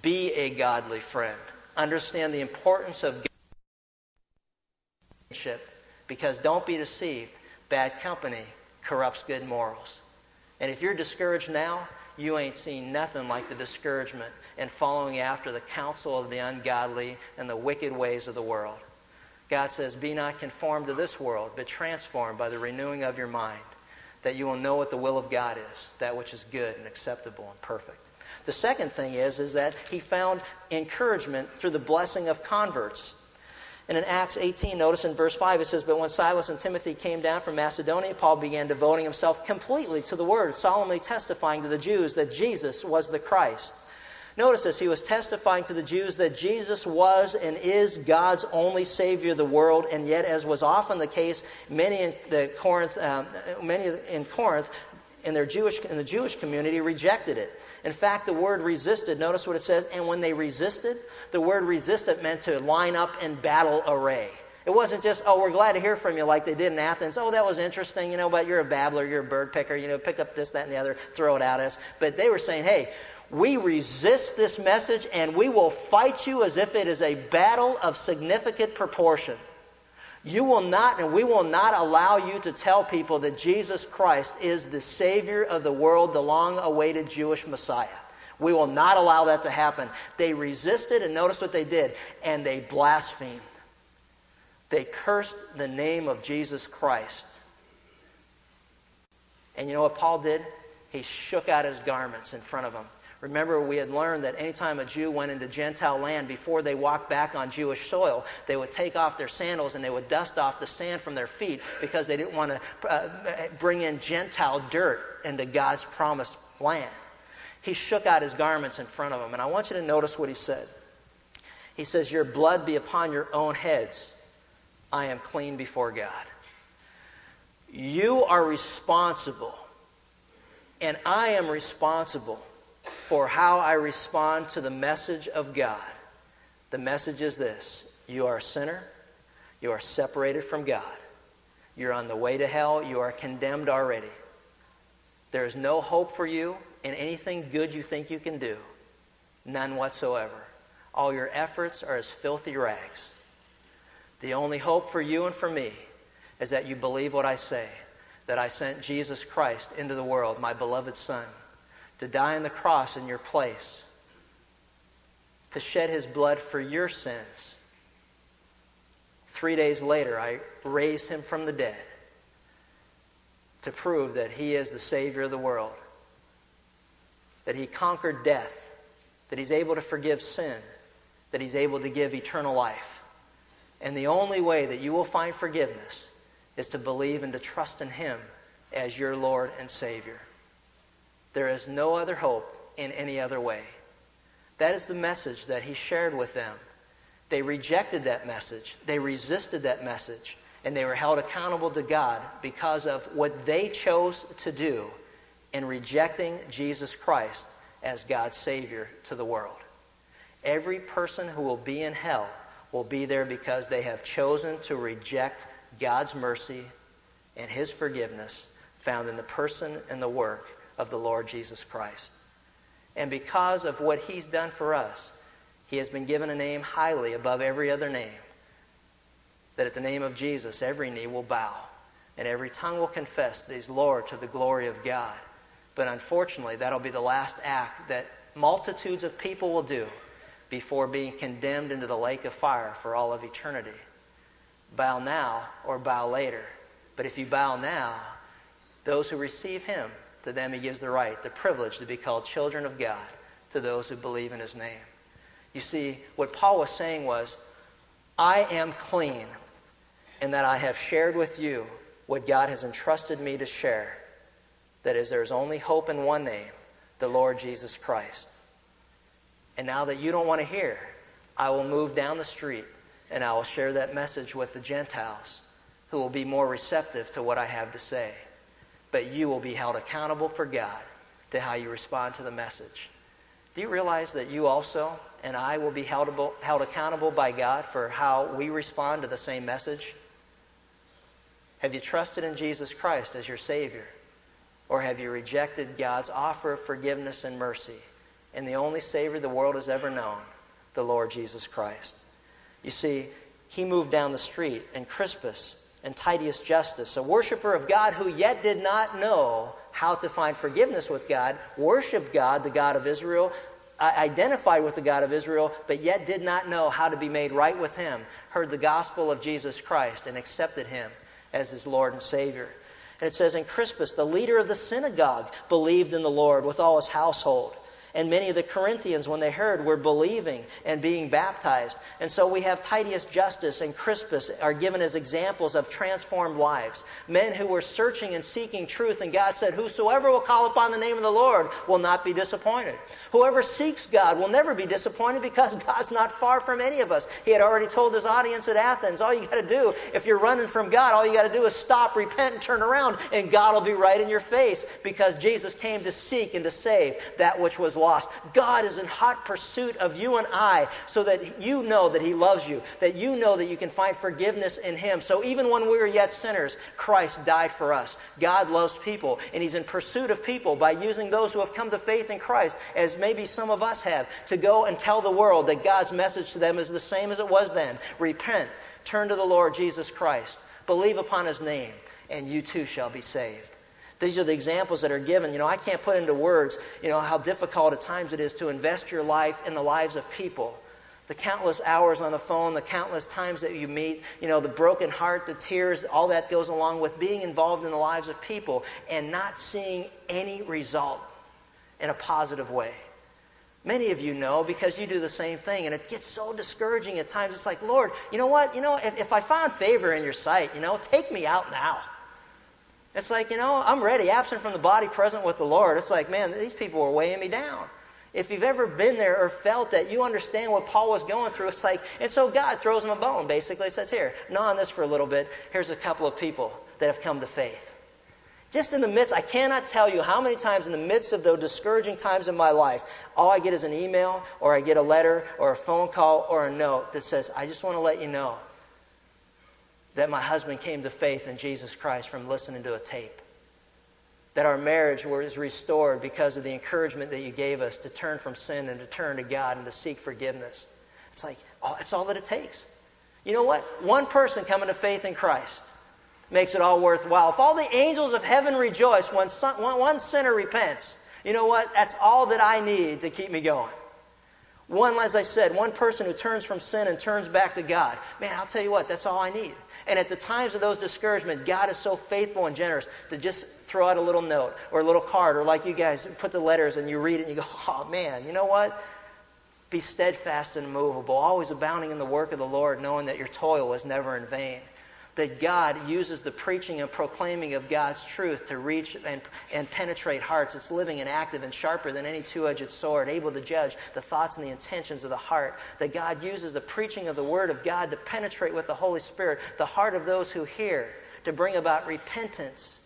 be a godly friend, understand the importance of friendship because don't be deceived. Bad company corrupts good morals. And if you're discouraged now, you ain't seen nothing like the discouragement and following after the counsel of the ungodly and the wicked ways of the world. God says, Be not conformed to this world, but transformed by the renewing of your mind, that you will know what the will of God is, that which is good and acceptable and perfect. The second thing is, is that he found encouragement through the blessing of converts. And in Acts 18, notice in verse 5, it says, But when Silas and Timothy came down from Macedonia, Paul began devoting himself completely to the word, solemnly testifying to the Jews that Jesus was the Christ. Notice this, he was testifying to the Jews that Jesus was and is God's only Savior of the world, and yet, as was often the case, many in the Corinth, um, many in Corinth, in their Jewish in the Jewish community, rejected it. In fact, the word resisted, notice what it says, and when they resisted, the word resisted meant to line up in battle array. It wasn't just, oh, we're glad to hear from you like they did in Athens. Oh, that was interesting, you know, but you're a babbler, you're a bird picker, you know, pick up this, that, and the other, throw it at us. But they were saying, hey, we resist this message and we will fight you as if it is a battle of significant proportion. You will not, and we will not allow you to tell people that Jesus Christ is the Savior of the world, the long awaited Jewish Messiah. We will not allow that to happen. They resisted, and notice what they did, and they blasphemed. They cursed the name of Jesus Christ. And you know what Paul did? He shook out his garments in front of them Remember, we had learned that anytime a Jew went into Gentile land, before they walked back on Jewish soil, they would take off their sandals and they would dust off the sand from their feet because they didn't want to uh, bring in Gentile dirt into God's promised land. He shook out his garments in front of them, and I want you to notice what he said. He says, Your blood be upon your own heads. I am clean before God. You are responsible, and I am responsible for how I respond to the message of God. The message is this You are a sinner, you are separated from God, you're on the way to hell, you are condemned already. There is no hope for you in anything good you think you can do, none whatsoever. All your efforts are as filthy rags. The only hope for you and for me is that you believe what I say that I sent Jesus Christ into the world, my beloved Son to die on the cross in your place, to shed his blood for your sins. Three days later, I raised him from the dead to prove that he is the Savior of the world, that he conquered death, that he's able to forgive sin, that he's able to give eternal life. And the only way that you will find forgiveness is to believe and to trust in him as your Lord and Savior. There is no other hope in any other way. That is the message that he shared with them. They rejected that message, they resisted that message, and they were held accountable to God because of what they chose to do in rejecting Jesus Christ as God's Savior to the world. Every person who will be in hell will be there because they have chosen to reject God's mercy and His forgiveness found in the person and the work of the Lord Jesus Christ. And because of what he's done for us, he has been given a name highly above every other name. That at the name of Jesus, every knee will bow and every tongue will confess that he's Lord to the glory of God. But unfortunately, that'll be the last act that multitudes of people will do before being condemned into the lake of fire for all of eternity. Bow now or bow later. But if you bow now, those who receive him to them he gives the right, the privilege to be called children of God to those who believe in his name. You see, what Paul was saying was, I am clean in that I have shared with you what God has entrusted me to share. that is, there's only hope in one name, the Lord Jesus Christ. And now that you don't want to hear, I will move down the street and I will share that message with the Gentiles who will be more receptive to what I have to say. But you will be held accountable for God to how you respond to the message. Do you realize that you also and I will be held, held accountable by God for how we respond to the same message? Have you trusted in Jesus Christ as your Savior? Or have you rejected God's offer of forgiveness and mercy and the only Savior the world has ever known, the Lord Jesus Christ? You see, he moved down the street, and Crispus and Titius Justus, a worshiper of God who yet did not know how to find forgiveness with God, worshiped God, the God of Israel, uh, identified with the God of Israel, but yet did not know how to be made right with Him, heard the gospel of Jesus Christ and accepted Him as his Lord and Savior. And it says, And Crispus, the leader of the synagogue, believed in the Lord with all his household. And many of the Corinthians, when they heard, were believing and being baptized. And so we have Titius Justus and Crispus are given as examples of transformed lives. Men who were searching and seeking truth, and God said, Whosoever will call upon the name of the Lord will not be disappointed. Whoever seeks God will never be disappointed because God's not far from any of us. He had already told his audience at Athens, all you got to do, if you're running from God, all you got to do is stop, repent, and turn around, and God will be right in your face because Jesus came to seek and to save that which was lost. God is in hot pursuit of you and I so that you know that He loves you, that you know that you can find forgiveness in Him. So even when we were yet sinners, Christ died for us. God loves people, and He's in pursuit of people by using those who have come to faith in Christ, as maybe some of us have, to go and tell the world that God's message to them is the same as it was then. Repent, turn to the Lord Jesus Christ, believe upon His name, and you too shall be saved. These are the examples that are given. You know, I can't put into words, you know, how difficult at times it is to invest your life in the lives of people. The countless hours on the phone, the countless times that you meet, you know, the broken heart, the tears, all that goes along with being involved in the lives of people and not seeing any result in a positive way. Many of you know because you do the same thing, and it gets so discouraging at times. It's like, Lord, you know what? You know, if, if I found favor in your sight, you know, take me out now. It's like, you know, I'm ready, absent from the body, present with the Lord. It's like, man, these people are weighing me down. If you've ever been there or felt that, you understand what Paul was going through. It's like, and so God throws him a bone, basically. He says, here, gnaw on this for a little bit. Here's a couple of people that have come to faith. Just in the midst, I cannot tell you how many times in the midst of those discouraging times in my life, all I get is an email or I get a letter or a phone call or a note that says, I just want to let you know that my husband came to faith in Jesus Christ from listening to a tape. That our marriage was restored because of the encouragement that you gave us to turn from sin and to turn to God and to seek forgiveness. It's like, oh, that's all that it takes. You know what? One person coming to faith in Christ makes it all worthwhile. If all the angels of heaven rejoice when one sinner repents, you know what? That's all that I need to keep me going. One, as I said, one person who turns from sin and turns back to God. Man, I'll tell you what, that's all I need. And at the times of those discouragement, God is so faithful and generous to just throw out a little note or a little card, or like you guys put the letters and you read it and you go, oh man, you know what? Be steadfast and immovable, always abounding in the work of the Lord, knowing that your toil was never in vain that God uses the preaching and proclaiming of God's truth to reach and, and penetrate hearts. It's living and active and sharper than any two edged sword, able to judge the thoughts and the intentions of the heart. That God uses the preaching of the Word of God to penetrate with the Holy Spirit the heart of those who hear, to bring about repentance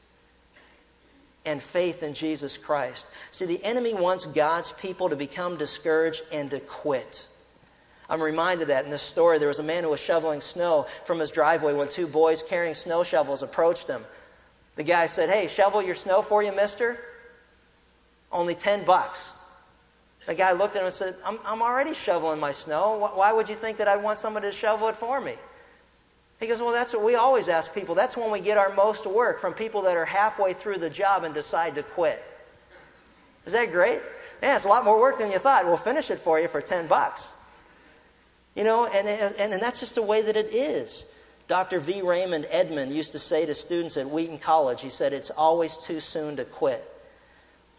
and faith in Jesus Christ. See, the enemy wants God's people to become discouraged and to quit. I'm reminded that in this story, there was a man who was shoveling snow from his driveway when two boys carrying snow shovels approached him. The guy said, Hey, shovel your snow for you, mister? Only 10 bucks. The guy looked at him and said, I'm, I'm already shoveling my snow. Why would you think that I'd want somebody to shovel it for me? He goes, Well, that's what we always ask people. That's when we get our most work from people that are halfway through the job and decide to quit. Is that great? Yeah, it's a lot more work than you thought. We'll finish it for you for 10 bucks. You know, and, and, and that's just the way that it is. Dr. V. Raymond Edman used to say to students at Wheaton College, he said, it's always too soon to quit.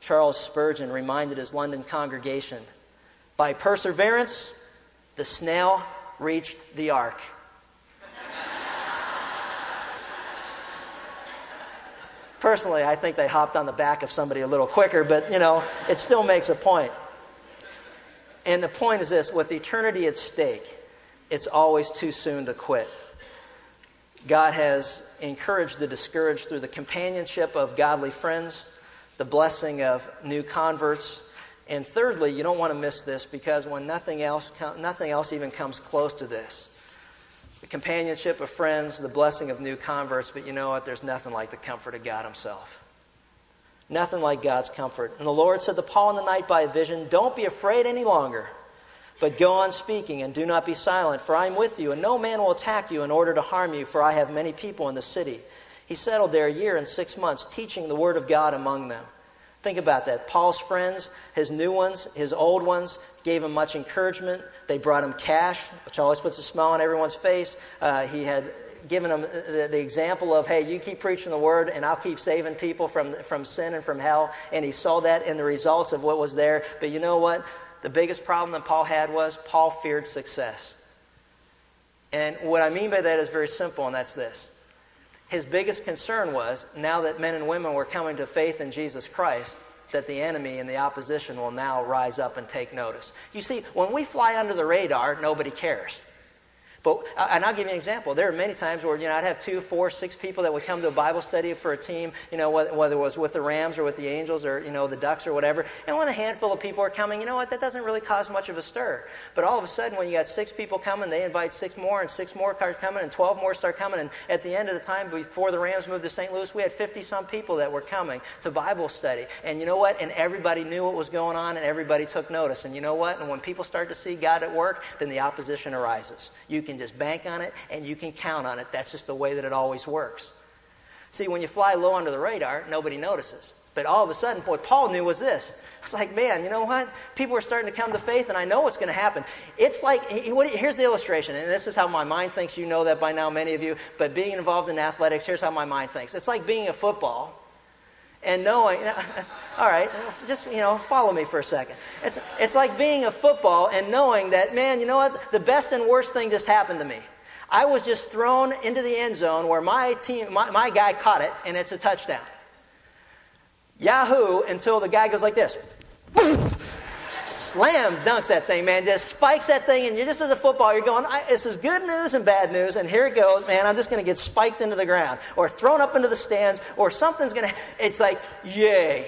Charles Spurgeon reminded his London congregation, by perseverance, the snail reached the ark. personally, I think they hopped on the back of somebody a little quicker, but you know, it still makes a point. And the point is this with eternity at stake, it's always too soon to quit. God has encouraged the discouraged through the companionship of godly friends, the blessing of new converts, and thirdly, you don't want to miss this because when nothing else, nothing else even comes close to this, the companionship of friends, the blessing of new converts, but you know what? There's nothing like the comfort of God Himself. Nothing like God's comfort. And the Lord said to Paul in the night by a vision, Don't be afraid any longer, but go on speaking and do not be silent, for I am with you, and no man will attack you in order to harm you, for I have many people in the city. He settled there a year and six months, teaching the word of God among them. Think about that. Paul's friends, his new ones, his old ones, gave him much encouragement. They brought him cash, which always puts a smile on everyone's face. Uh, he had given them the, the, example of, hey, you keep preaching the word, and I'll keep saving people from, from sin and from hell. And he saw that in the results of what was there. But you know what? The biggest problem that Paul had was Paul feared success. And what I mean by that is very simple, and that's this his biggest concern was now that men and women were coming to faith in Jesus Christ, that the enemy and the opposition will now rise up and take notice. You see, when we fly under the radar, nobody cares. But, uh, and I'll give you an example. There are many times where, you know, I'd have two, four, six people that would come to a Bible study for a team, you know, whether it was with the Rams or with the Angels or, you know, the Ducks or whatever. And when a handful of people are coming, you know what, that doesn't really cause much of a stir. But all of a sudden, when you got six people coming, they invite six more and six more start coming and 12 more start coming. And at the end of the time, before the Rams moved to St. Louis, we had 50 some people that were coming to Bible study. And you know what? And everybody knew what was going on and everybody took notice. And you know what? And when people start to see God at work, then the opposition arises. You can just bank on it and you can count on it. That's just the way that it always works. See, when you fly low under the radar, nobody notices. But all of a sudden, what Paul knew was this. It's like, man, you know what? People are starting to come to faith, and I know what's going to happen. It's like, here's the illustration, and this is how my mind thinks. You know that by now, many of you. But being involved in athletics, here's how my mind thinks. It's like being a football and knowing, all right, just, you know, follow me for a second. It's, it's like being a football and knowing that, man, you know what? The best and worst thing just happened to me. I was just thrown into the end zone where my team, my, my guy caught it, and it's a touchdown. Yahoo! Until the guy goes like this. Slam dunks that thing, man. Just spikes that thing, and you're just as a football, you're going, this is good news and bad news, and here it goes, man. I'm just going to get spiked into the ground, or thrown up into the stands, or something's going to. It's like, yay.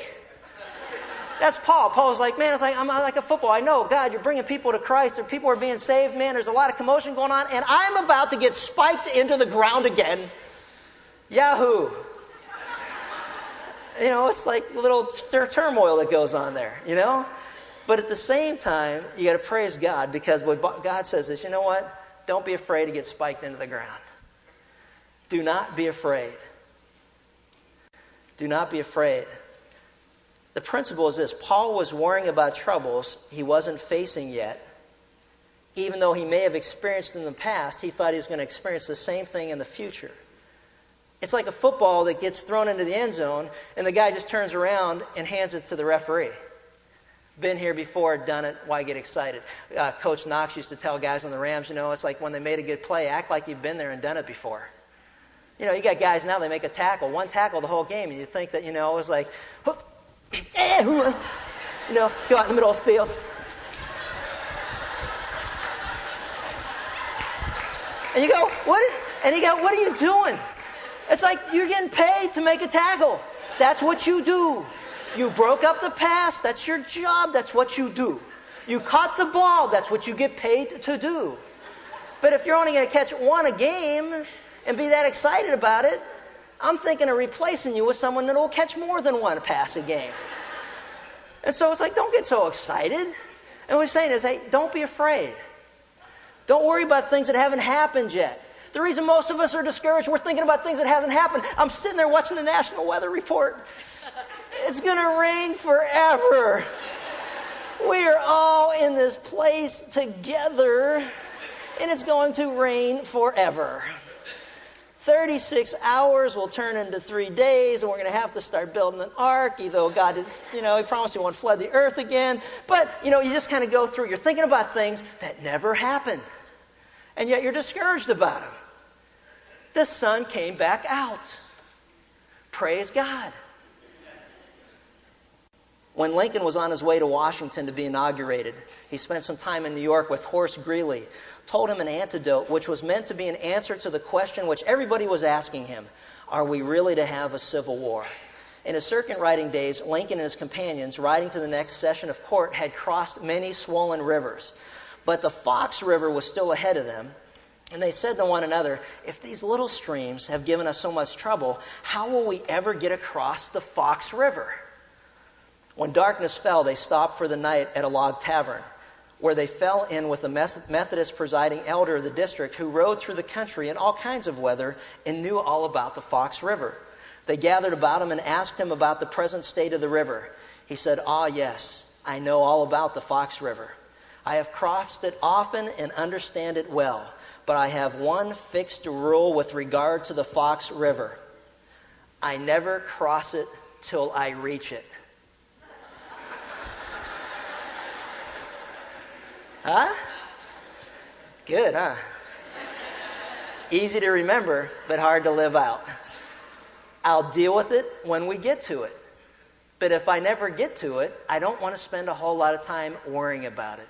That's Paul. Paul's like, man, it's like I'm like a football. I know, God, you're bringing people to Christ, or people are being saved, man. There's a lot of commotion going on, and I'm about to get spiked into the ground again. Yahoo! You know, it's like little turmoil that goes on there. You know, but at the same time, you got to praise God because what God says is, you know what? Don't be afraid to get spiked into the ground. Do not be afraid. Do not be afraid. The principle is this Paul was worrying about troubles he wasn't facing yet. Even though he may have experienced them in the past, he thought he was going to experience the same thing in the future. It's like a football that gets thrown into the end zone, and the guy just turns around and hands it to the referee. Been here before, done it, why get excited? Uh, Coach Knox used to tell guys on the Rams, you know, it's like when they made a good play, act like you've been there and done it before. You know, you got guys now, they make a tackle, one tackle the whole game, and you think that, you know, it was like, you know, go out in the middle of the field. And you go, what? And you go, what are you doing? It's like you're getting paid to make a tackle. That's what you do. You broke up the pass. That's your job. That's what you do. You caught the ball. That's what you get paid to do. But if you're only going to catch one a game and be that excited about it, I'm thinking of replacing you with someone that will catch more than one pass a game. And so it's like, don't get so excited. And what we're saying is, hey, don't be afraid. Don't worry about things that haven't happened yet. The reason most of us are discouraged, we're thinking about things that hasn't happened. I'm sitting there watching the National Weather Report. It's going to rain forever. We are all in this place together, and it's going to rain forever. 36 hours will turn into three days, and we're going to have to start building an ark, even though God, you know, He promised He won't flood the earth again. But, you know, you just kind of go through. You're thinking about things that never happened, and yet you're discouraged about them. The sun came back out. Praise God. When Lincoln was on his way to Washington to be inaugurated, he spent some time in New York with Horace Greeley, told him an antidote which was meant to be an answer to the question which everybody was asking him Are we really to have a civil war? In his circuit riding days, Lincoln and his companions, riding to the next session of court, had crossed many swollen rivers. But the Fox River was still ahead of them, and they said to one another, If these little streams have given us so much trouble, how will we ever get across the Fox River? When darkness fell, they stopped for the night at a log tavern, where they fell in with a Methodist presiding elder of the district who rode through the country in all kinds of weather and knew all about the Fox River. They gathered about him and asked him about the present state of the river. He said, Ah, yes, I know all about the Fox River. I have crossed it often and understand it well, but I have one fixed rule with regard to the Fox River I never cross it till I reach it. Huh? Good, huh? Easy to remember, but hard to live out. I'll deal with it when we get to it. But if I never get to it, I don't want to spend a whole lot of time worrying about it.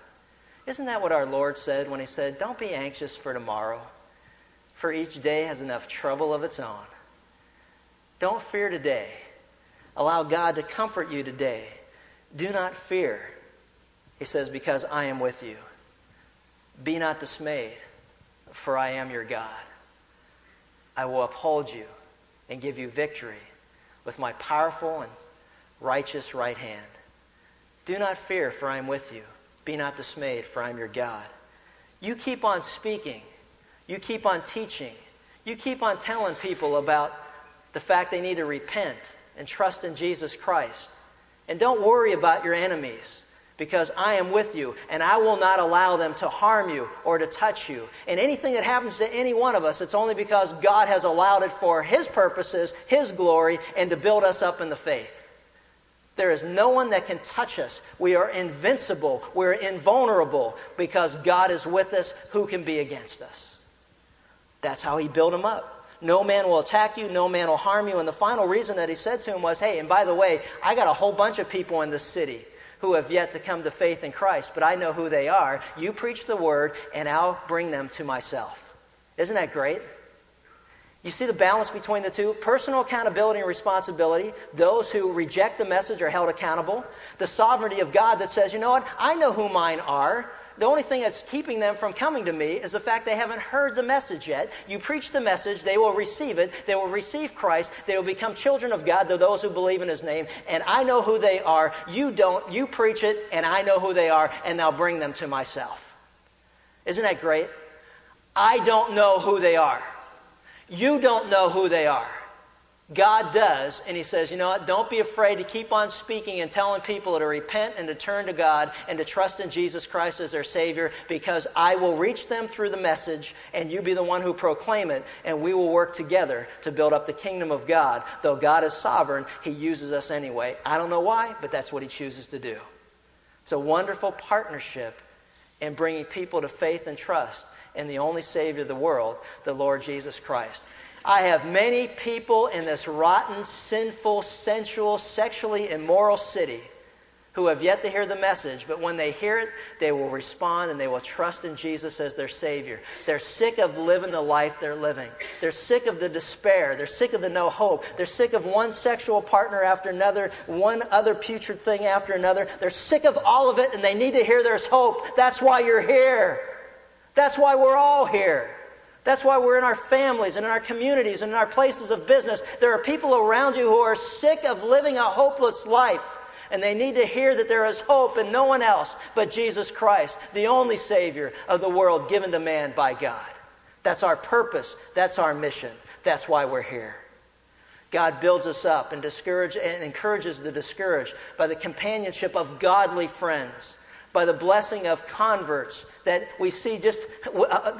Isn't that what our Lord said when He said, Don't be anxious for tomorrow, for each day has enough trouble of its own? Don't fear today. Allow God to comfort you today. Do not fear. He says, Because I am with you. Be not dismayed, for I am your God. I will uphold you and give you victory with my powerful and righteous right hand. Do not fear, for I am with you. Be not dismayed, for I am your God. You keep on speaking. You keep on teaching. You keep on telling people about the fact they need to repent and trust in Jesus Christ. And don't worry about your enemies because I am with you and I will not allow them to harm you or to touch you. And anything that happens to any one of us, it's only because God has allowed it for His purposes, His glory, and to build us up in the faith. There is no one that can touch us. We are invincible. We're invulnerable because God is with us. Who can be against us? That's how He built them up. No man will attack you, no man will harm you. And the final reason that he said to him was, Hey, and by the way, I got a whole bunch of people in this city who have yet to come to faith in Christ, but I know who they are. You preach the word, and I'll bring them to myself. Isn't that great? You see the balance between the two? Personal accountability and responsibility. Those who reject the message are held accountable. The sovereignty of God that says, you know what? I know who mine are. The only thing that's keeping them from coming to me is the fact they haven't heard the message yet. You preach the message, they will receive it, they will receive Christ, they will become children of God, to those who believe in His name, and I know who they are. You don't. You preach it, and I know who they are, and I'll bring them to myself. Isn't that great? I don't know who they are. You don't know who they are. God does, and He says, you know what? Don't be afraid to keep on speaking and telling people to repent and to turn to God and to trust in Jesus Christ as their Savior because I will reach them through the message and you be the one who proclaim it, and we will work together to build up the kingdom of God. Though God is sovereign, He uses us anyway. I don't know why, but that's what He chooses to do. It's a wonderful partnership in bringing people to faith and trust in the only Savior of the world, the Lord Jesus Christ. I have many people in this rotten, sinful, sensual, sexually immoral city who have yet to hear the message, but when they hear it, they will respond and they will trust in Jesus as their Savior. They're sick of living the life they're living. They're sick of the despair. They're sick of the no hope. They're sick of one sexual partner after another, one other putrid thing after another. They're sick of all of it and they need to hear there's hope. That's why you're here. That's why we're all here. That's why we're in our families and in our communities and in our places of business. There are people around you who are sick of living a hopeless life. And they need to hear that there is hope in no one else but Jesus Christ, the only Savior of the world given to man by God. That's our purpose. That's our mission. That's why we're here. God builds us up and, and encourages the discouraged by the companionship of godly friends by the blessing of converts that we see just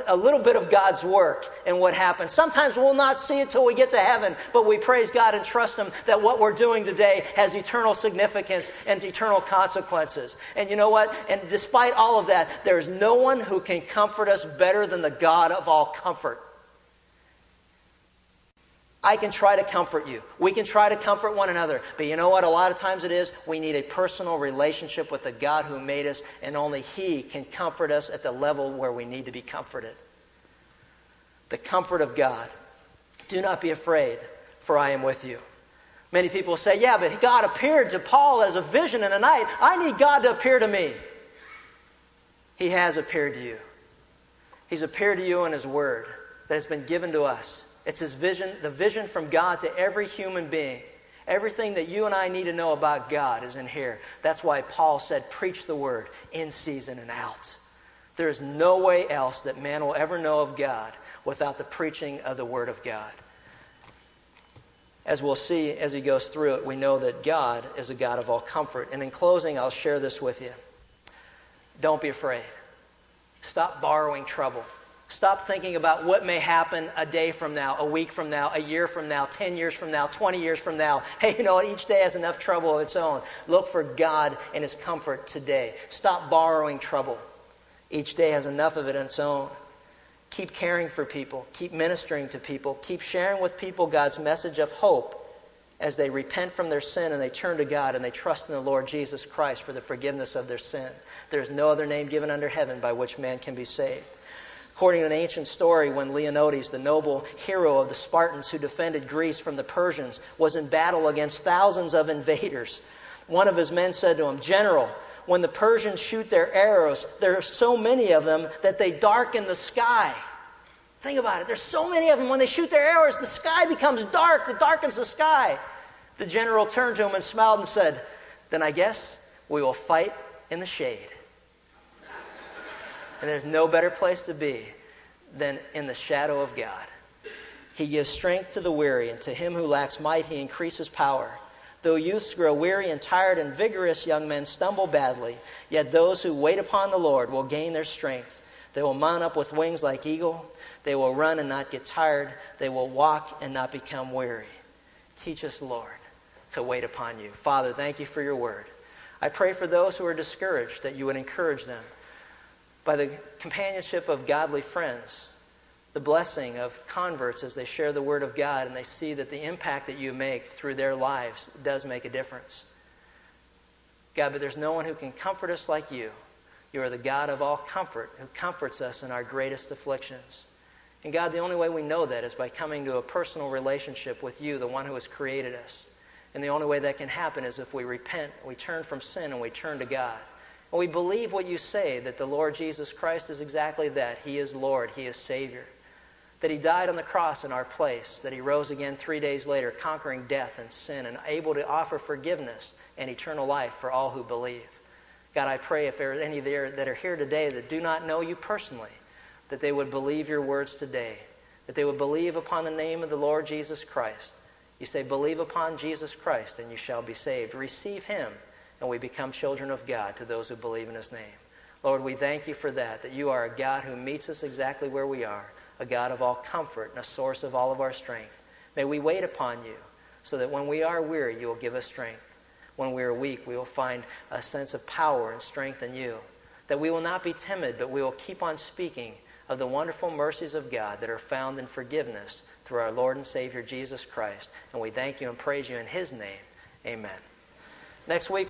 a, little bit of God's work and what happens. Sometimes we'll not see it till we get to heaven, but we praise God and trust Him that what we're doing today has eternal significance and eternal consequences. And you know what? And despite all of that, there's no one who can comfort us better than the God of all comfort. I can try to comfort you. We can try to comfort one another. But you know what? A lot of times it is we need a personal relationship with the God who made us, and only He can comfort us at the level where we need to be comforted. The comfort of God. Do not be afraid, for I am with you. Many people say, Yeah, but God appeared to Paul as a vision in a night. I need God to appear to me. He has appeared to you. He's appeared to you in His Word that has been given to us. It's his vision, the vision from God to every human being. Everything that you and I need to know about God is in here. That's why Paul said, preach the word in season and out. There is no way else that man will ever know of God without the preaching of the word of God. As we'll see as he goes through it, we know that God is a God of all comfort. And in closing, I'll share this with you. Don't be afraid. Stop borrowing trouble. Stop thinking about what may happen a day from now, a week from now, a year from now, 10 years from now, 20 years from now. Hey, you know what? Each day has enough trouble of its own. Look for God and His comfort today. Stop borrowing trouble. Each day has enough of it on its own. Keep caring for people. Keep ministering to people. Keep sharing with people God's message of hope as they repent from their sin and they turn to God and they trust in the Lord Jesus Christ for the forgiveness of their sin. There is no other name given under heaven by which man can be saved. According to an ancient story, when Leonidas, the noble hero of the Spartans who defended Greece from the Persians, was in battle against thousands of invaders, one of his men said to him, General, when the Persians shoot their arrows, there are so many of them that they darken the sky. Think about it. There's so many of them. When they shoot their arrows, the sky becomes dark. It darkens the sky. The general turned to him and smiled and said, Then I guess we will fight in the shade. And there's no better place to be than in the shadow of God. He gives strength to the weary, and to him who lacks might, he increases power. Though youths grow weary and tired, and vigorous young men stumble badly, yet those who wait upon the Lord will gain their strength. They will mount up with wings like eagle. They will run and not get tired. They will walk and not become weary. Teach us, Lord, to wait upon you. Father, thank you for your word. I pray for those who are discouraged that you would encourage them by the companionship of godly friends, the blessing of converts as they share the Word of God and they see that the impact that you make through their lives does make a difference. God, but there's no one who can comfort us like you. You are the God of all comfort who comforts us in our greatest afflictions. And God, the only way we know that is by coming to a personal relationship with you, the one who has created us. And the only way that can happen is if we repent, we turn from sin, and we turn to God. And we believe what you say that the Lord Jesus Christ is exactly that. He is Lord, He is Savior. That He died on the cross in our place, that He rose again three days later, conquering death and sin, and able to offer forgiveness and eternal life for all who believe. God, I pray if there are any there that are here today that do not know you personally, that they would believe your words today, that they would believe upon the name of the Lord Jesus Christ. You say, Believe upon Jesus Christ, and you shall be saved. Receive Him and we become children of God to those who believe in His name. Lord, we thank you for that, that you are a God who meets us exactly where we are, a God of all comfort and a source of all of our strength. May we wait upon you so that when we are weary, you will give us strength. When we are weak, we will find a sense of power and strength in you. That we will not be timid, but we will keep on speaking of the wonderful mercies of God that are found in forgiveness through our Lord and Savior Jesus Christ. And we thank you and praise you in His name. Amen. Next week,